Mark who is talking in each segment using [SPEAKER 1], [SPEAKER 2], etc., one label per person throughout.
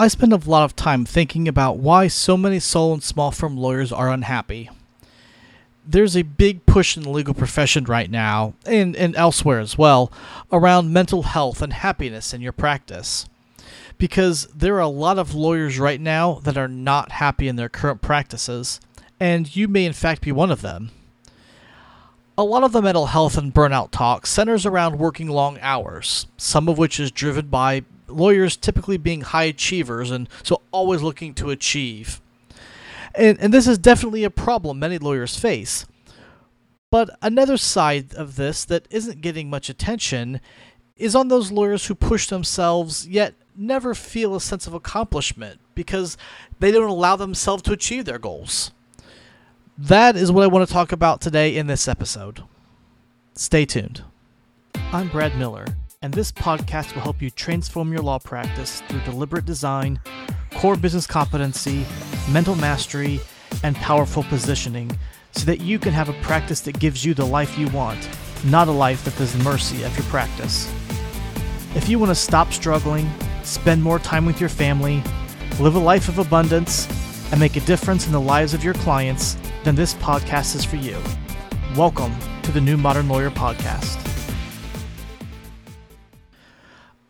[SPEAKER 1] I spend a lot of time thinking about why so many solo and small firm lawyers are unhappy. There's a big push in the legal profession right now, and, and elsewhere as well, around mental health and happiness in your practice. Because there are a lot of lawyers right now that are not happy in their current practices, and you may in fact be one of them. A lot of the mental health and burnout talk centers around working long hours, some of which is driven by lawyers typically being high achievers and so always looking to achieve. And, and this is definitely a problem many lawyers face. But another side of this that isn't getting much attention is on those lawyers who push themselves yet never feel a sense of accomplishment because they don't allow themselves to achieve their goals. That is what I want to talk about today in this episode. Stay tuned. I'm Brad Miller and this podcast will help you transform your law practice through deliberate design, core business competency, mental mastery, and powerful positioning so that you can have a practice that gives you the life you want, not a life that the mercy of your practice. If you want to stop struggling, spend more time with your family, live a life of abundance, and make a difference in the lives of your clients, then this podcast is for you. Welcome to the New Modern Lawyer Podcast.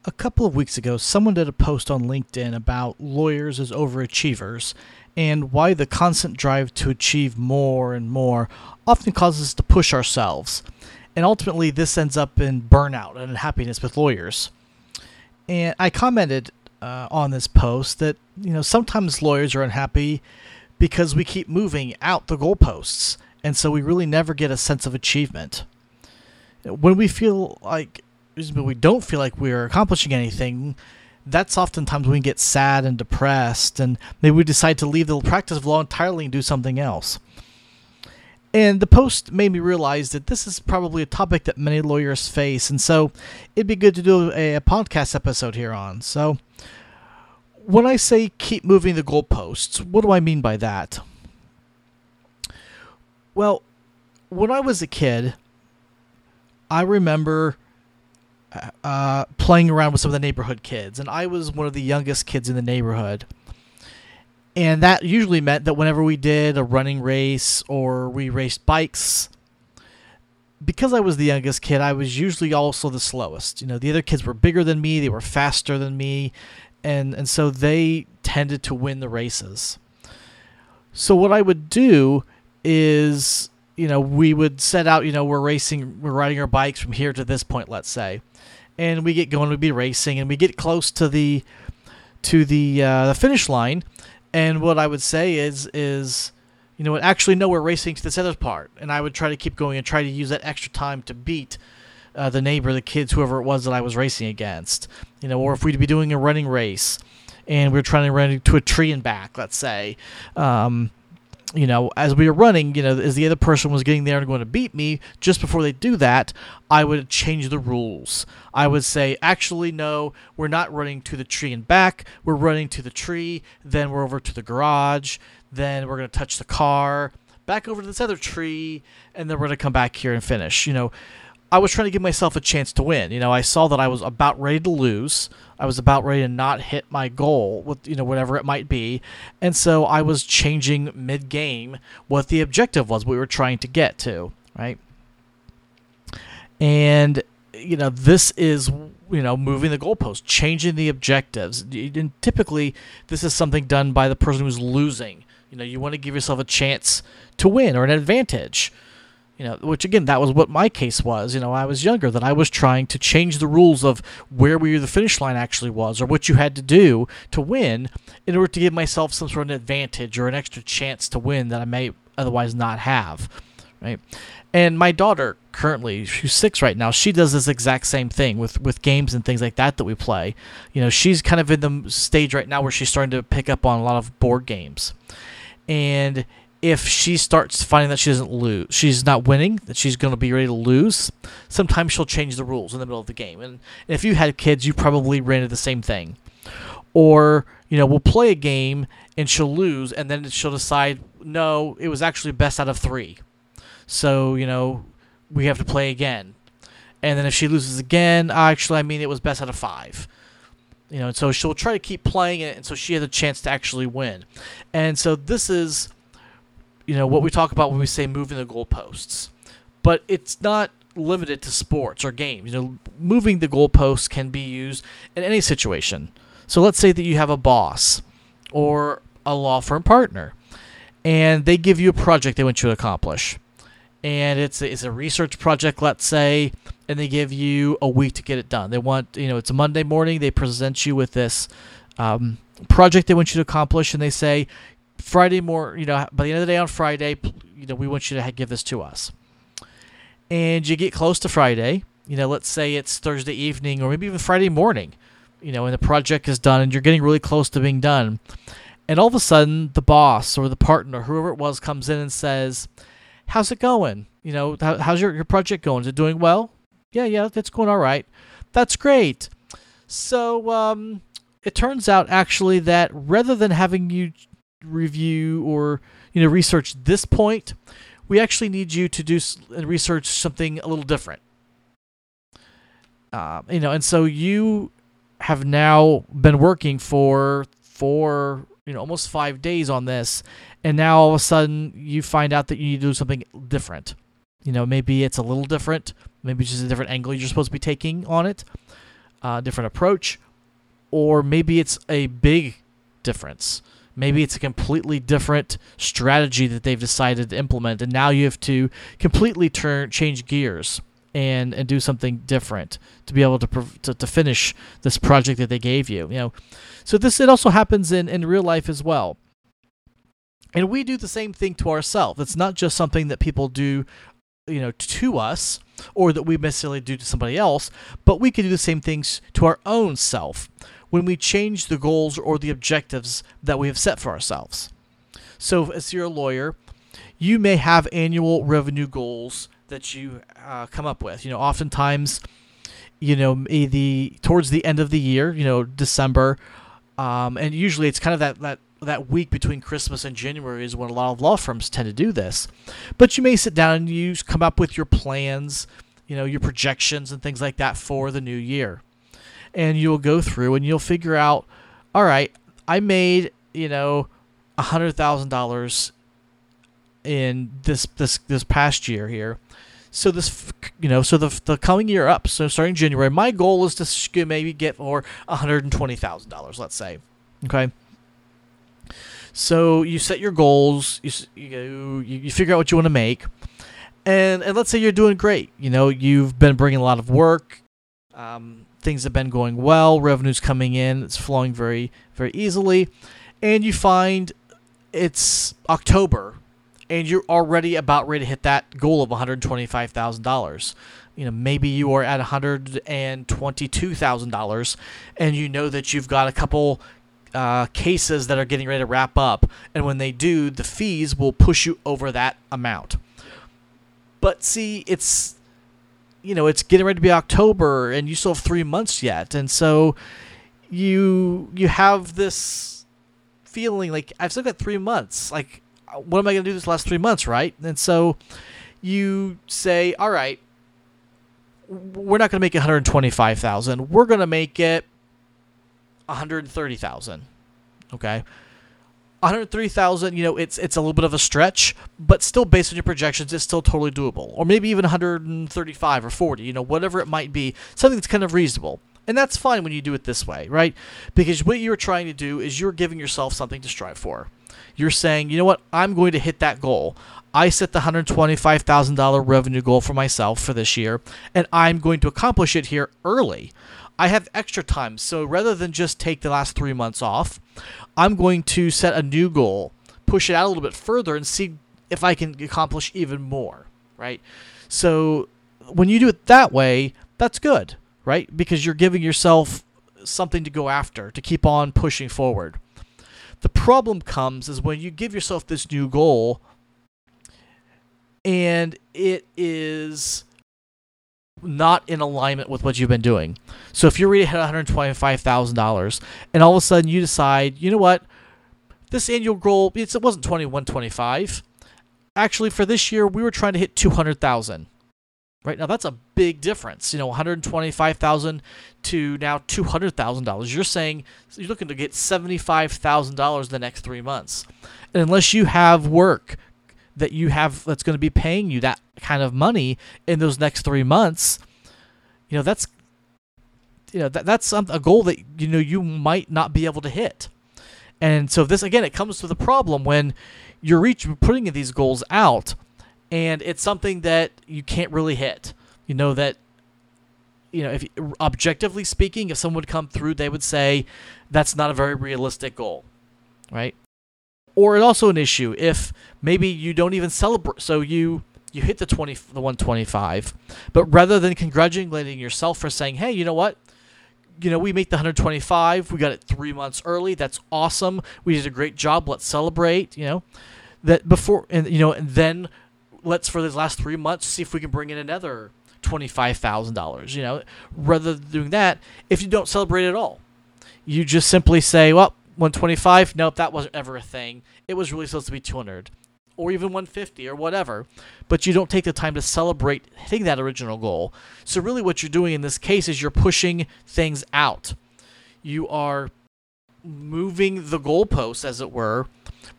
[SPEAKER 1] A couple of weeks ago, someone did a post on LinkedIn about lawyers as overachievers and why the constant drive to achieve more and more often causes us to push ourselves. And ultimately, this ends up in burnout and unhappiness with lawyers. And I commented uh, on this post that, you know, sometimes lawyers are unhappy because we keep moving out the goalposts. And so we really never get a sense of achievement. When we feel like but we don't feel like we're accomplishing anything, that's oftentimes when we get sad and depressed, and maybe we decide to leave the practice of law entirely and do something else. And the post made me realize that this is probably a topic that many lawyers face, and so it'd be good to do a, a podcast episode here on. So, when I say keep moving the goalposts, what do I mean by that? Well, when I was a kid, I remember uh, playing around with some of the neighborhood kids, and I was one of the youngest kids in the neighborhood. And that usually meant that whenever we did a running race or we raced bikes, because I was the youngest kid, I was usually also the slowest. You know, the other kids were bigger than me, they were faster than me, and and so they tended to win the races. So what I would do is, you know, we would set out, you know, we're racing, we're riding our bikes from here to this point, let's say and we get going. we'd be racing, and we get close to the to the uh, the finish line. And what I would say is is you know? Actually, no, we're racing to this other part, and I would try to keep going and try to use that extra time to beat. Uh, the neighbor, the kids, whoever it was that I was racing against, you know, or if we'd be doing a running race, and we are trying to run to a tree and back, let's say, um, you know, as we were running, you know, as the other person was getting there and going to beat me, just before they do that, I would change the rules. I would say, actually, no, we're not running to the tree and back. We're running to the tree, then we're over to the garage, then we're going to touch the car, back over to this other tree, and then we're going to come back here and finish. You know, I was trying to give myself a chance to win. You know, I saw that I was about ready to lose. I was about ready to not hit my goal with you know whatever it might be, and so I was changing mid game what the objective was we were trying to get to, right? And you know this is you know moving the goalpost, changing the objectives. And typically, this is something done by the person who's losing. You know, you want to give yourself a chance to win or an advantage you know which again that was what my case was you know i was younger that i was trying to change the rules of where we the finish line actually was or what you had to do to win in order to give myself some sort of an advantage or an extra chance to win that i may otherwise not have right? And my daughter currently she's six right now she does this exact same thing with with games and things like that that we play. You know she's kind of in the stage right now where she's starting to pick up on a lot of board games. And if she starts finding that she doesn't lose, she's not winning, that she's going to be ready to lose, sometimes she'll change the rules in the middle of the game. And if you had kids, you probably ran into the same thing. Or, you know, we'll play a game and she'll lose, and then she'll decide, no, it was actually best out of three. So, you know, we have to play again. And then if she loses again, actually, I mean, it was best out of five. You know, and so she'll try to keep playing it, and so she has a chance to actually win. And so this is, you know, what we talk about when we say moving the goalposts. But it's not limited to sports or games. You know, moving the goalposts can be used in any situation. So let's say that you have a boss or a law firm partner, and they give you a project they want you to accomplish. And it's a, it's a research project, let's say, and they give you a week to get it done. They want, you know, it's a Monday morning. They present you with this um, project they want you to accomplish, and they say, Friday more, you know, by the end of the day on Friday, you know, we want you to give this to us. And you get close to Friday, you know, let's say it's Thursday evening or maybe even Friday morning, you know, and the project is done and you're getting really close to being done. And all of a sudden, the boss or the partner, whoever it was, comes in and says, How's it going? You know, how, how's your, your project going? Is it doing well? yeah, yeah, it's going all right. That's great. So um, it turns out actually that rather than having you review or you know research this point, we actually need you to do and research something a little different. Uh, you know, and so you have now been working for for you know almost five days on this, and now all of a sudden you find out that you need to do something different. You know, maybe it's a little different, maybe just a different angle you're supposed to be taking on it, uh, different approach, or maybe it's a big difference. Maybe it's a completely different strategy that they've decided to implement, and now you have to completely turn change gears and and do something different to be able to to, to finish this project that they gave you. You know, so this it also happens in in real life as well. And we do the same thing to ourselves. It's not just something that people do you know to us or that we necessarily do to somebody else but we can do the same things to our own self when we change the goals or the objectives that we have set for ourselves so as you're a lawyer you may have annual revenue goals that you uh, come up with you know oftentimes you know the towards the end of the year you know december um, and usually it's kind of that that that week between Christmas and January is when a lot of law firms tend to do this. But you may sit down and you come up with your plans, you know, your projections and things like that for the new year. And you'll go through and you'll figure out, all right, I made, you know, a hundred thousand dollars in this this this past year here. So this, you know, so the the coming year up, so starting January, my goal is to maybe get for a one hundred and twenty thousand dollars, let's say, okay. So you set your goals, you you, you figure out what you want to make, and and let's say you're doing great. You know, you've been bringing a lot of work. Um, things have been going well. Revenue's coming in. It's flowing very very easily, and you find it's October, and you're already about ready to hit that goal of one hundred twenty-five thousand dollars you know maybe you are at $122,000 and you know that you've got a couple uh, cases that are getting ready to wrap up, and when they do, the fees will push you over that amount. But see, it's you know it's getting ready to be October, and you still have three months yet, and so you you have this feeling like I've still got three months. Like, uh, what am I going to do this last three months, right? And so you say, all right, we're not going to make it 125,000. We're going to make it 130,000. Okay. 130,000, you know, it's it's a little bit of a stretch, but still based on your projections, it's still totally doable. Or maybe even 135 or 40, you know, whatever it might be, something that's kind of reasonable. And that's fine when you do it this way, right? Because what you're trying to do is you're giving yourself something to strive for. You're saying, you know what, I'm going to hit that goal. I set the $125,000 revenue goal for myself for this year, and I'm going to accomplish it here early. I have extra time. So rather than just take the last three months off, I'm going to set a new goal, push it out a little bit further, and see if I can accomplish even more, right? So when you do it that way, that's good, right? Because you're giving yourself something to go after, to keep on pushing forward. The problem comes is when you give yourself this new goal and it is not in alignment with what you've been doing. So if you're ready to hit $125,000 and all of a sudden you decide, you know what, this annual goal, it wasn't 2125. Actually, for this year, we were trying to hit 200,000. Right now, that's a big difference. You know, one hundred twenty-five thousand to now two hundred thousand dollars. You're saying you're looking to get seventy-five thousand dollars the next three months, and unless you have work that you have that's going to be paying you that kind of money in those next three months, you know that's you know that that's a goal that you know you might not be able to hit. And so this again, it comes to the problem when you're reach putting these goals out and it's something that you can't really hit. You know that you know if objectively speaking, if someone would come through, they would say that's not a very realistic goal, right? Or also an issue if maybe you don't even celebrate. So you you hit the twenty the one twenty five, but rather than congratulating yourself for saying, hey, you know what? You know, we make the 125. We got it three months early. That's awesome. We did a great job. Let's celebrate. You know, that before and you know, and then let's for these last three months see if we can bring in another twenty-five thousand dollars. You know, rather than doing that, if you don't celebrate at all, you just simply say, "Well, one twenty-five. Nope, that wasn't ever a thing. It was really supposed to be two hundred, or even one fifty, or whatever." But you don't take the time to celebrate hitting that original goal. So really, what you're doing in this case is you're pushing things out. You are moving the goalposts, as it were,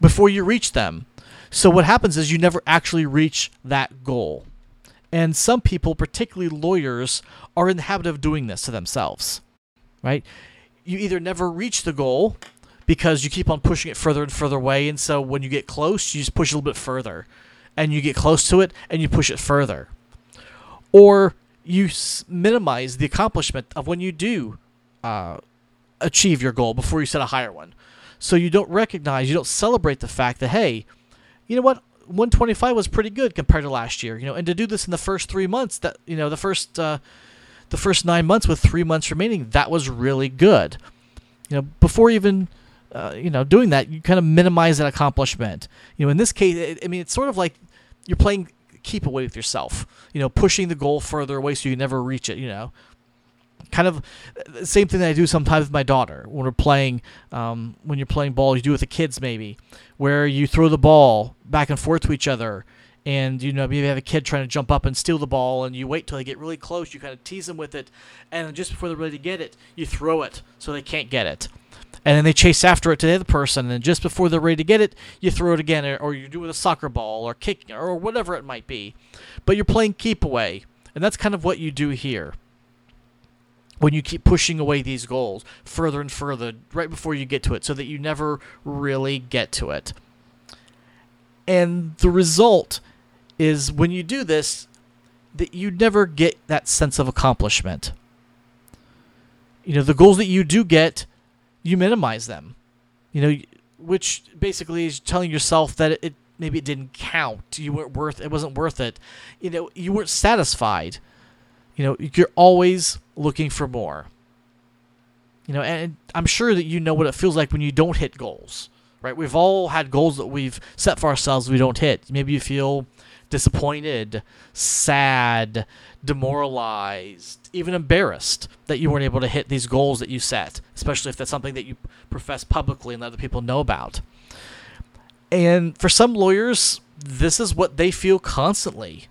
[SPEAKER 1] before you reach them. So what happens is you never actually reach that goal. And some people, particularly lawyers, are in the habit of doing this to themselves. Right? You either never reach the goal because you keep on pushing it further and further away, and so when you get close, you just push a little bit further. And you get close to it and you push it further. Or you minimize the accomplishment of when you do uh, achieve your goal before you set a higher one. So you don't recognize, you don't celebrate the fact that, hey, you know what? 125 was pretty good compared to last year. You know, and to do this in the first three months, that you know, the first uh, the first nine months with three months remaining, that was really good. You know, before even uh, you know doing that, you kind of minimize that accomplishment. You know, in this case, it, I mean, it's sort of like you're playing keep away with yourself. You know, pushing the goal further away so you never reach it. You know, kind of the same thing that I do sometimes with my daughter when we're playing. Um, when you're playing ball, you do with the kids maybe, where you throw the ball back and forth to each other, and you know maybe you have a kid trying to jump up and steal the ball, and you wait till they get really close. You kind of tease them with it, and just before they're ready to get it, you throw it so they can't get it. And then they chase after it to the other person, and just before they're ready to get it, you throw it again, or you do it with a soccer ball, or kicking, or whatever it might be. But you're playing keep away, and that's kind of what you do here when you keep pushing away these goals further and further right before you get to it so that you never really get to it. And the result is when you do this that you never get that sense of accomplishment. You know, the goals that you do get, you minimize them. You know, which basically is telling yourself that it maybe it didn't count. You weren't worth it wasn't worth it. You know, you weren't satisfied you know, you're always looking for more. You know, and I'm sure that you know what it feels like when you don't hit goals, right? We've all had goals that we've set for ourselves we don't hit. Maybe you feel disappointed, sad, demoralized, even embarrassed that you weren't able to hit these goals that you set, especially if that's something that you profess publicly and let other people know about. And for some lawyers, this is what they feel constantly.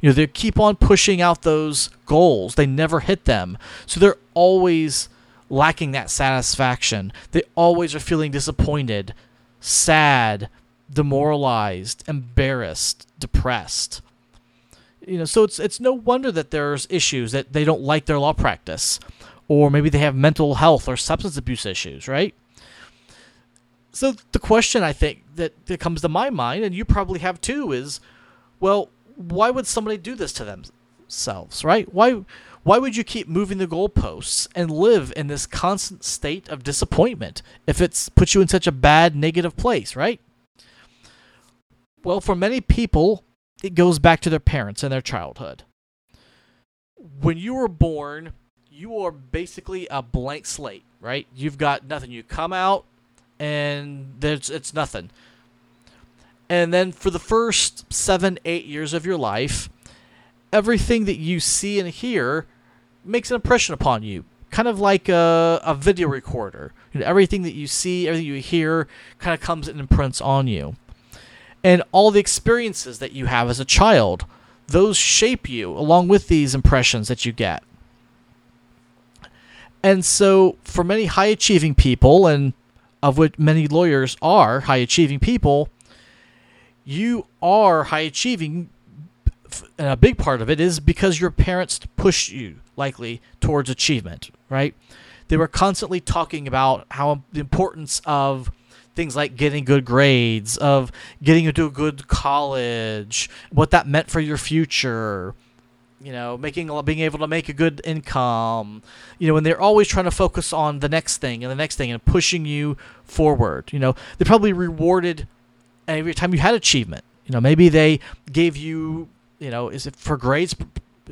[SPEAKER 1] You know, they keep on pushing out those goals. They never hit them. So they're always lacking that satisfaction. They always are feeling disappointed, sad, demoralized, embarrassed, depressed. You know, so it's it's no wonder that there's issues that they don't like their law practice or maybe they have mental health or substance abuse issues, right? So the question I think that, that comes to my mind, and you probably have too, is well, why would somebody do this to themselves, right? Why why would you keep moving the goalposts and live in this constant state of disappointment if it's puts you in such a bad negative place, right? Well, for many people, it goes back to their parents and their childhood. When you were born, you are basically a blank slate, right? You've got nothing. You come out and there's it's nothing. And then for the first seven, eight years of your life, everything that you see and hear makes an impression upon you. Kind of like a, a video recorder. You know, everything that you see, everything you hear kind of comes and imprints on you. And all the experiences that you have as a child, those shape you along with these impressions that you get. And so, for many high achieving people, and of which many lawyers are high achieving people, you are high achieving. And a big part of it is because your parents push you likely towards achievement, right? They were constantly talking about how the importance of things like getting good grades, of getting into a good college, what that meant for your future, you know, making being able to make a good income, you know, and they're always trying to focus on the next thing and the next thing and pushing you forward. You know, they probably rewarded every time you had achievement. You know, maybe they gave you, you know, is it for grades?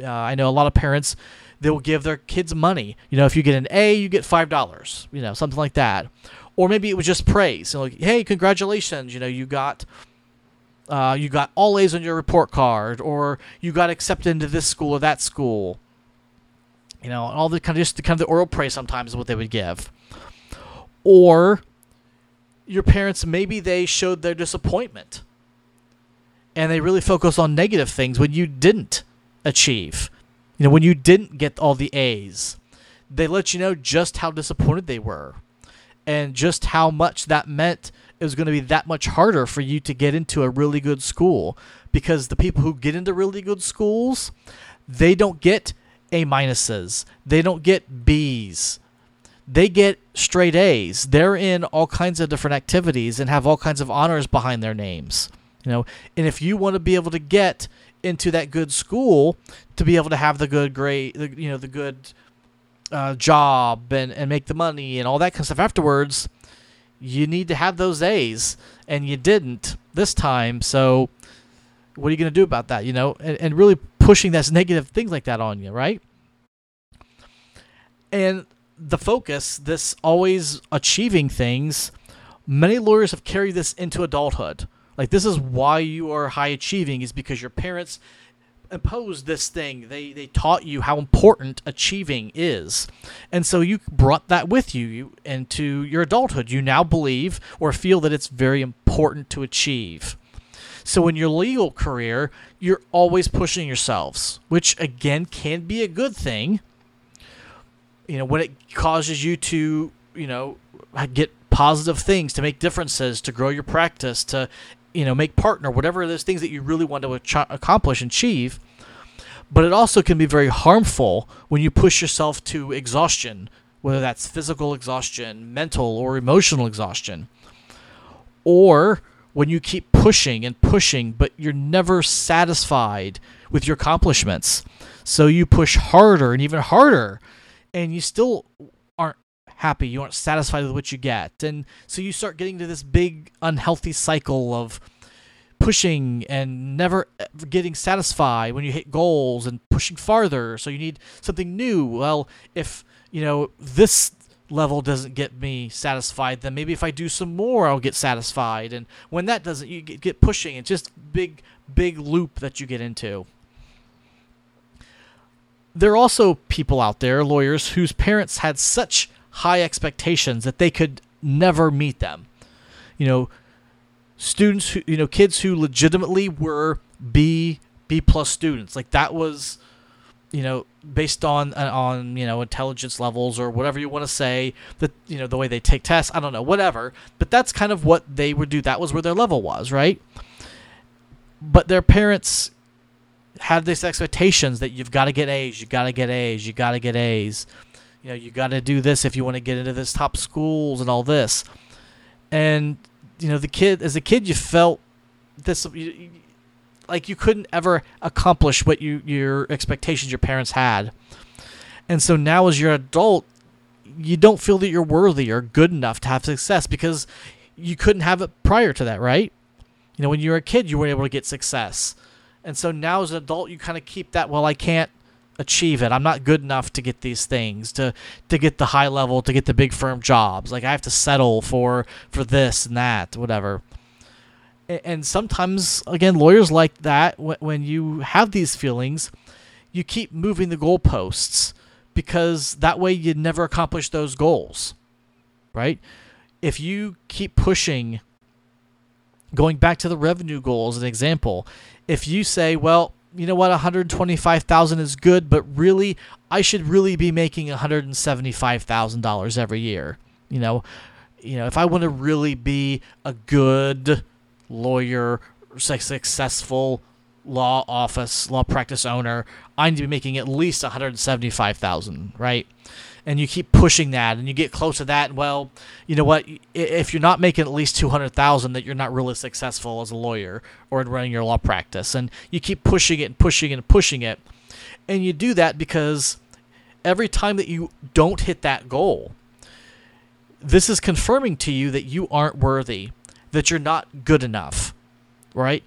[SPEAKER 1] Uh, I know a lot of parents they will give their kids money. You know, if you get an A, you get five dollars. You know, something like that. Or maybe it was just praise. You know, like, hey, congratulations! You know, you got uh, you got all A's on your report card, or you got accepted into this school or that school. You know, all the kind of just the kind of the oral praise sometimes is what they would give. Or your parents maybe they showed their disappointment and they really focus on negative things when you didn't achieve. You know, when you didn't get all the A's. They let you know just how disappointed they were and just how much that meant it was going to be that much harder for you to get into a really good school because the people who get into really good schools, they don't get A minuses, they don't get B's. They get straight A's. They're in all kinds of different activities and have all kinds of honors behind their names. You know, and if you want to be able to get into that good school, to be able to have the good grade, you know, the good uh, job and, and make the money and all that kind of stuff afterwards, you need to have those A's, and you didn't this time. So, what are you going to do about that? You know, and, and really pushing that negative things like that on you, right? And the focus, this always achieving things, many lawyers have carried this into adulthood. Like this is why you are high achieving is because your parents imposed this thing. They they taught you how important achieving is, and so you brought that with you, you into your adulthood. You now believe or feel that it's very important to achieve. So in your legal career, you're always pushing yourselves, which again can be a good thing. You know, when it causes you to, you know, get positive things, to make differences, to grow your practice, to you know make partner whatever those things that you really want to accomplish and achieve. But it also can be very harmful when you push yourself to exhaustion whether that's physical exhaustion mental or emotional exhaustion. Or when you keep pushing and pushing but you're never satisfied with your accomplishments. So you push harder and even harder and you still happy, you aren't satisfied with what you get. And so you start getting to this big unhealthy cycle of pushing and never getting satisfied when you hit goals and pushing farther. So you need something new. Well, if, you know, this level doesn't get me satisfied, then maybe if I do some more, I'll get satisfied. And when that doesn't, you get pushing. It's just big, big loop that you get into. There are also people out there, lawyers, whose parents had such high expectations that they could never meet them. You know, students who you know kids who legitimately were B B plus students. Like that was you know based on uh, on you know intelligence levels or whatever you want to say that you know the way they take tests I don't know whatever. But that's kind of what they would do. That was where their level was right? But their parents had these expectations that you've got to get A's you got to get A's you got to get A's you know, you got to do this if you want to get into this top schools and all this. And you know, the kid as a kid, you felt this you, like you couldn't ever accomplish what you your expectations your parents had. And so now as you're an adult, you don't feel that you're worthy or good enough to have success because you couldn't have it prior to that, right? You know, when you were a kid, you were able to get success. And so now as an adult, you kind of keep that, well, I can't achieve it. I'm not good enough to get these things, to to get the high level, to get the big firm jobs. Like I have to settle for for this and that, whatever. And sometimes, again, lawyers like that. When you have these feelings, you keep moving the goalposts because that way you never accomplish those goals, right? If you keep pushing, going back to the revenue goal as an example, if you say, well, you know what, 125,000 is good, but really I should really be making $175,000 every year. You know, you know, if I want to really be a good lawyer, successful law office, law practice owner, I need to be making at least 175,000, right? And you keep pushing that and you get close to that, well, you know what, if you're not making at least 200,000 that you're not really successful as a lawyer or in running your law practice and you keep pushing it and pushing it and pushing it. And you do that because every time that you don't hit that goal, this is confirming to you that you aren't worthy, that you're not good enough, right?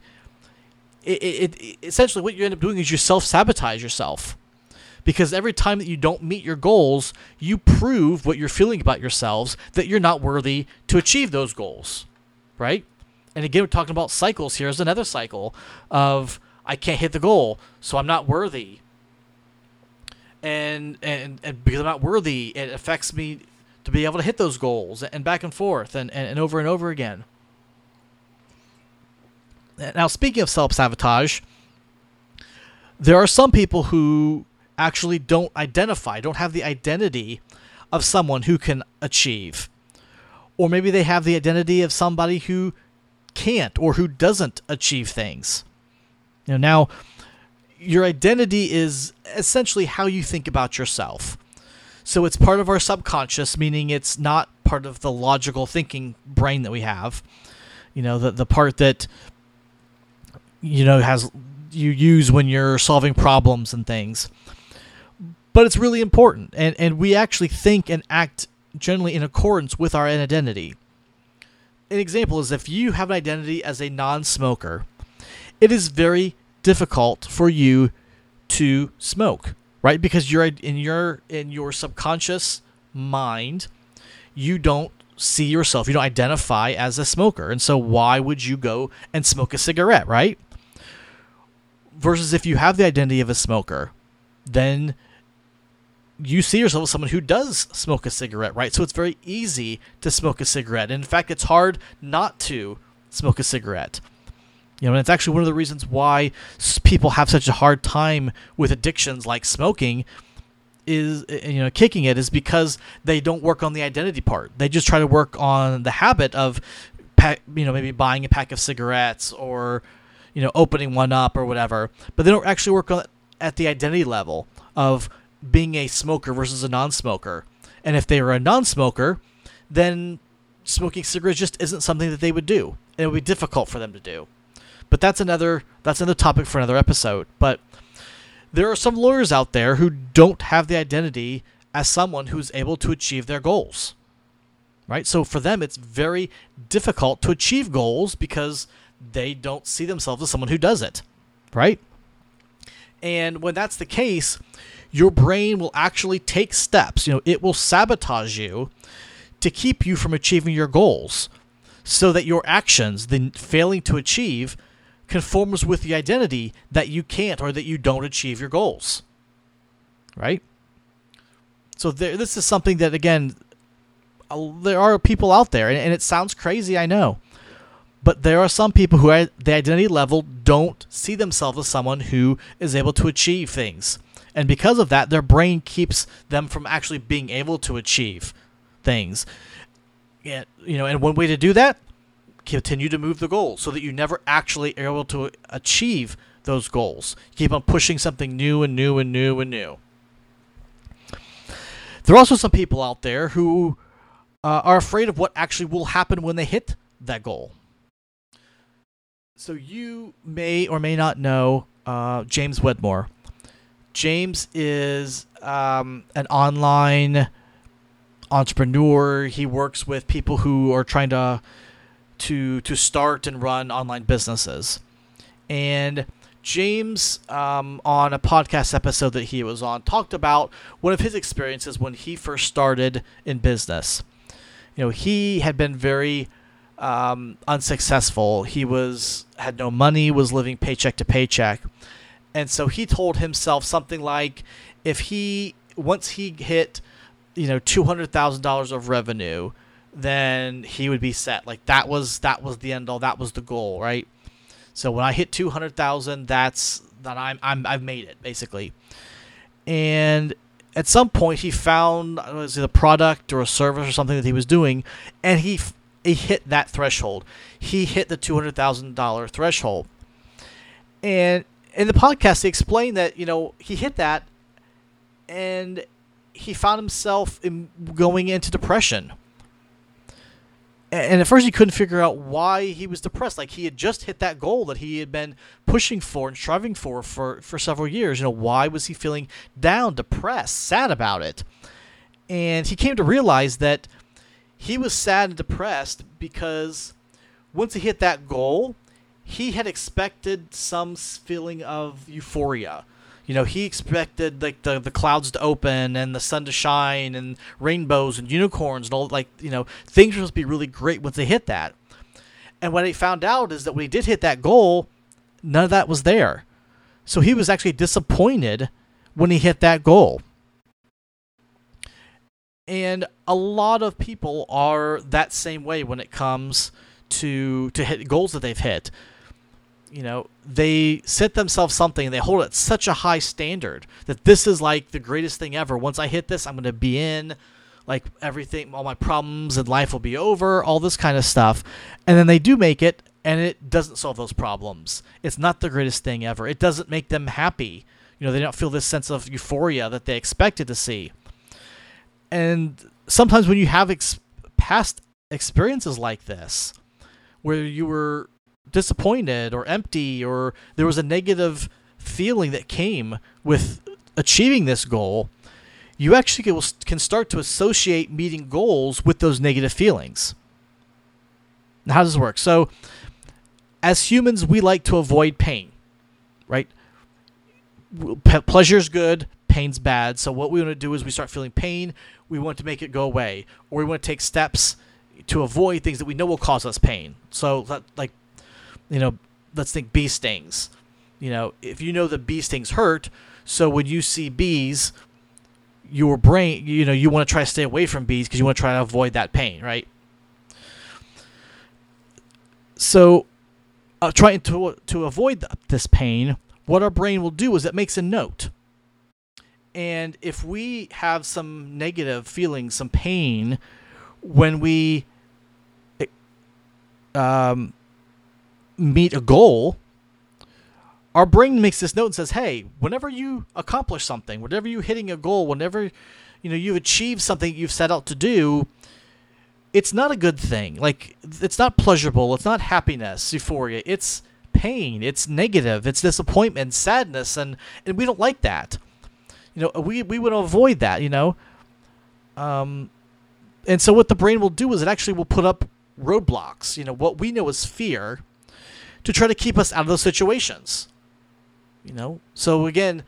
[SPEAKER 1] It, it, it, essentially what you end up doing is you self sabotage yourself because every time that you don't meet your goals, you prove what you're feeling about yourselves that you're not worthy to achieve those goals, right? And again, we're talking about cycles. Here's another cycle of I can't hit the goal, so I'm not worthy. And, and and because I'm not worthy, it affects me to be able to hit those goals and back and forth and, and, and over and over again. Now, speaking of self sabotage, there are some people who actually don't identify, don't have the identity of someone who can achieve. Or maybe they have the identity of somebody who can't or who doesn't achieve things. You know, now, your identity is essentially how you think about yourself. So it's part of our subconscious, meaning it's not part of the logical thinking brain that we have. You know, the the part that you know has you use when you're solving problems and things. But it's really important and and we actually think and act generally in accordance with our identity. An example is if you have an identity as a non-smoker, it is very difficult for you to smoke right? Because you're in your in your subconscious mind, you don't see yourself, you don't identify as a smoker, and so why would you go and smoke a cigarette, right? Versus if you have the identity of a smoker, then you see yourself as someone who does smoke a cigarette, right? So it's very easy to smoke a cigarette. And in fact, it's hard not to smoke a cigarette. You know, and it's actually one of the reasons why people have such a hard time with addictions like smoking is eh, you know kicking it is because they don't work on the identity part. They just try to work on the habit of you know maybe buying a pack of cigarettes or you know opening one up or whatever, but they don't actually work on at the identity level of being a smoker versus a non-smoker. And if they were a non-smoker, then smoking cigarettes just isn't something that they would do. and It would be difficult for them to do. But that's another that's another topic for another episode. But there are some lawyers out there who don't have the identity as someone who's able to achieve their goals. Right? So for them it's very difficult to achieve goals because they don't see themselves as someone who does it. Right? And when that's the case, your brain will actually take steps. You know, it will sabotage you to keep you from achieving your goals so that your actions, the failing to achieve, conforms with the identity that you can't or that you don't achieve your goals. Right? So there, this is something that, again, there are people out there, and, and it sounds crazy, I know. But there are some people who, at the identity level, don't see themselves as someone who is able to achieve things. And because of that, their brain keeps them from actually being able to achieve things. Yeah, you know, and one way to do that continue to move the goal so that you never actually are able to achieve those goals. keep on pushing something new and new and new and new. There are also some people out there who uh, are afraid of what actually will happen when they hit that goal. So you may or may not know uh, James Wedmore. James is um, an online entrepreneur. He works with people who are trying to to to start and run online businesses. And James, um, on a podcast episode that he was on, talked about one of his experiences when he first started in business. You know, he had been very um, unsuccessful. He was had no money, was living paycheck to paycheck, and so he told himself something like, if he once he hit, you know, two hundred thousand dollars of revenue, then he would be set. Like that was that was the end all. That was the goal, right? So when I hit 200,000, that's that I'm, I'm I've made it basically. And at some point, he found was it a product or a service or something that he was doing, and he he hit that threshold. He hit the two hundred thousand dollar threshold. And in the podcast, they explained that you know he hit that, and he found himself in going into depression and at first he couldn't figure out why he was depressed. Like he had just hit that goal that he had been pushing for and striving for for for several years. You know, why was he feeling down, depressed, sad about it? And he came to realize that he was sad and depressed because once he hit that goal, he had expected some feeling of euphoria you know, he expected like the the clouds to open and the sun to shine and rainbows and unicorns and all like you know things were supposed to be really great once they hit that. And what he found out is that when he did hit that goal, none of that was there. So he was actually disappointed when he hit that goal. And a lot of people are that same way when it comes to to hit goals that they've hit you know, they set themselves something and they hold it such a high standard that this is like the greatest thing ever. Once I hit this, I'm going to be in, like everything, all my problems in life will be over, all this kind of stuff. And then they do make it and it doesn't solve those problems. It's not the greatest thing ever. It doesn't make them happy. You know, they don't feel this sense of euphoria that they expected to see. And sometimes when you have ex- past experiences like this, where you were disappointed or empty or there was a negative feeling that came with achieving this goal, you actually can start to associate meeting goals with those negative feelings. Now, how does this work? So, as humans, we like to avoid pain, right? Pleasure is good, pain's bad. So, what we want to do is we start feeling pain, we want to make it go away, or we want to take steps to avoid things that we know will cause us pain. So, like you know, let's think bee stings. You know, if you know that bee stings hurt, so when you see bees, your brain, you know, you want to try to stay away from bees because you want to try to avoid that pain, right? So, uh, trying to to avoid th- this pain, what our brain will do is it makes a note. And if we have some negative feelings, some pain, when we eh, um, meet a goal, our brain makes this note and says, "Hey, whenever you accomplish something, whenever you're hitting a goal, whenever you know you achieve something you've set out to do, it's not a good thing. Like it's not pleasurable. It's not happiness, euphoria. It's pain. It's negative. It's disappointment, sadness, and and we don't like that. You know, we we want to avoid that. You know, um, and so what the brain will do is it actually will put up roadblocks. You know, what we know is fear to try to keep us out of those situations. You know, so again,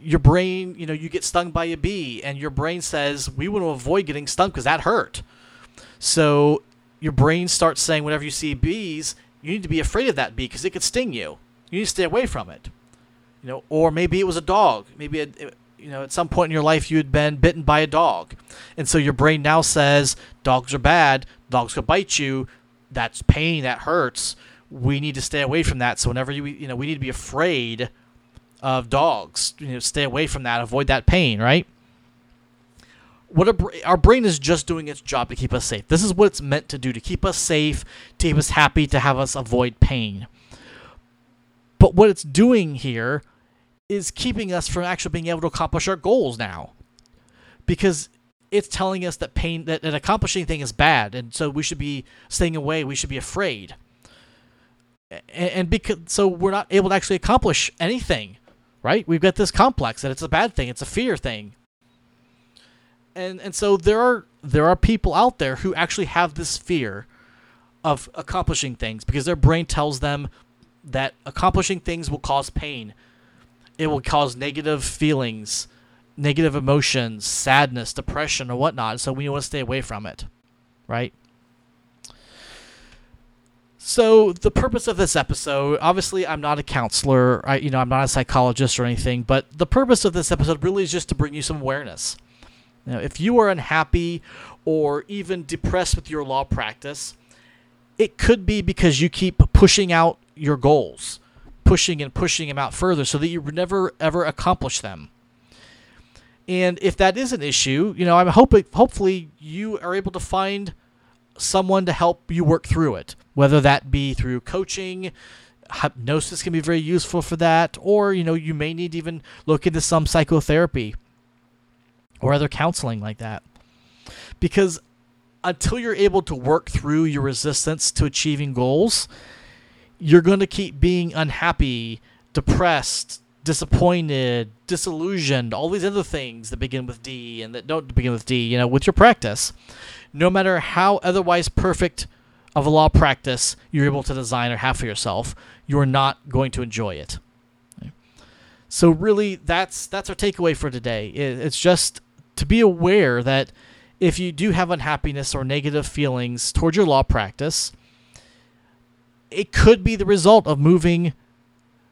[SPEAKER 1] your brain, you know, you get stung by a bee, and your brain says, We want to avoid getting stung because that hurt. So your brain starts saying, whenever you see bees, you need to be afraid of that bee because it could sting you. You need to stay away from it. You know, or maybe it was a dog. Maybe it, you know, at some point in your life you had been bitten by a dog, and so your brain now says dogs are bad. Dogs could bite you. That's pain. That hurts we need to stay away from that. So whenever you you know we need to be afraid of dogs, you know, stay away from that, avoid that pain, right? What a, our brain is just doing its job to keep us safe. This is what it's meant to do to keep us safe, to keep us happy, to have us avoid pain. But what it's doing here is keeping us from actually being able to accomplish our goals now. Because it's telling us that pain that, that accomplishing thing is bad and so we should be staying away, we should be afraid and, and because so we're not able to actually accomplish anything, right? We've got this complex that it's a bad thing, it's a fear thing, and and so there are there are people out there who actually have this fear of accomplishing things because their brain tells them that accomplishing things will cause pain. It will cause negative feelings, negative emotions, sadness, depression, or whatnot. So we want to stay away from it, right? So the purpose of this episode, obviously, I'm not a counselor. I, you know, I'm not a psychologist or anything. But the purpose of this episode really is just to bring you some awareness. Know, if you are unhappy or even depressed with your law practice, it could be because you keep pushing out your goals, pushing and pushing them out further so that you never ever accomplish them. And if that is an issue, you know, I'm hoping hopefully you are able to find someone to help you work through it, whether that be through coaching, hypnosis can be very useful for that, or you know, you may need to even look into some psychotherapy or other counseling like that. Because until you're able to work through your resistance to achieving goals, you're going to keep being unhappy, depressed, disappointed, disillusioned, all these other things that begin with D and that don't begin with D, you know, with your practice. No matter how otherwise perfect of a law practice you're able to design or have for yourself, you're not going to enjoy it. So really that's that's our takeaway for today. It's just to be aware that if you do have unhappiness or negative feelings towards your law practice, it could be the result of moving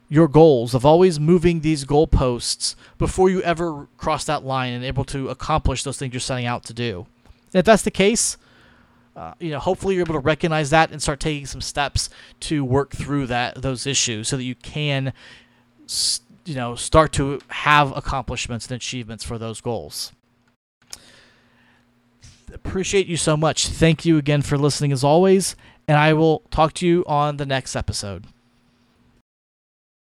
[SPEAKER 1] your goals, of always moving these goalposts before you ever cross that line and able to accomplish those things you're setting out to do. And if that's the case, uh, you know, hopefully you're able to recognize that and start taking some steps to work through that those issues so that you can, you know, start to have accomplishments and achievements for those goals appreciate you so much. Thank you again for listening as always, and I will talk to you on the next episode.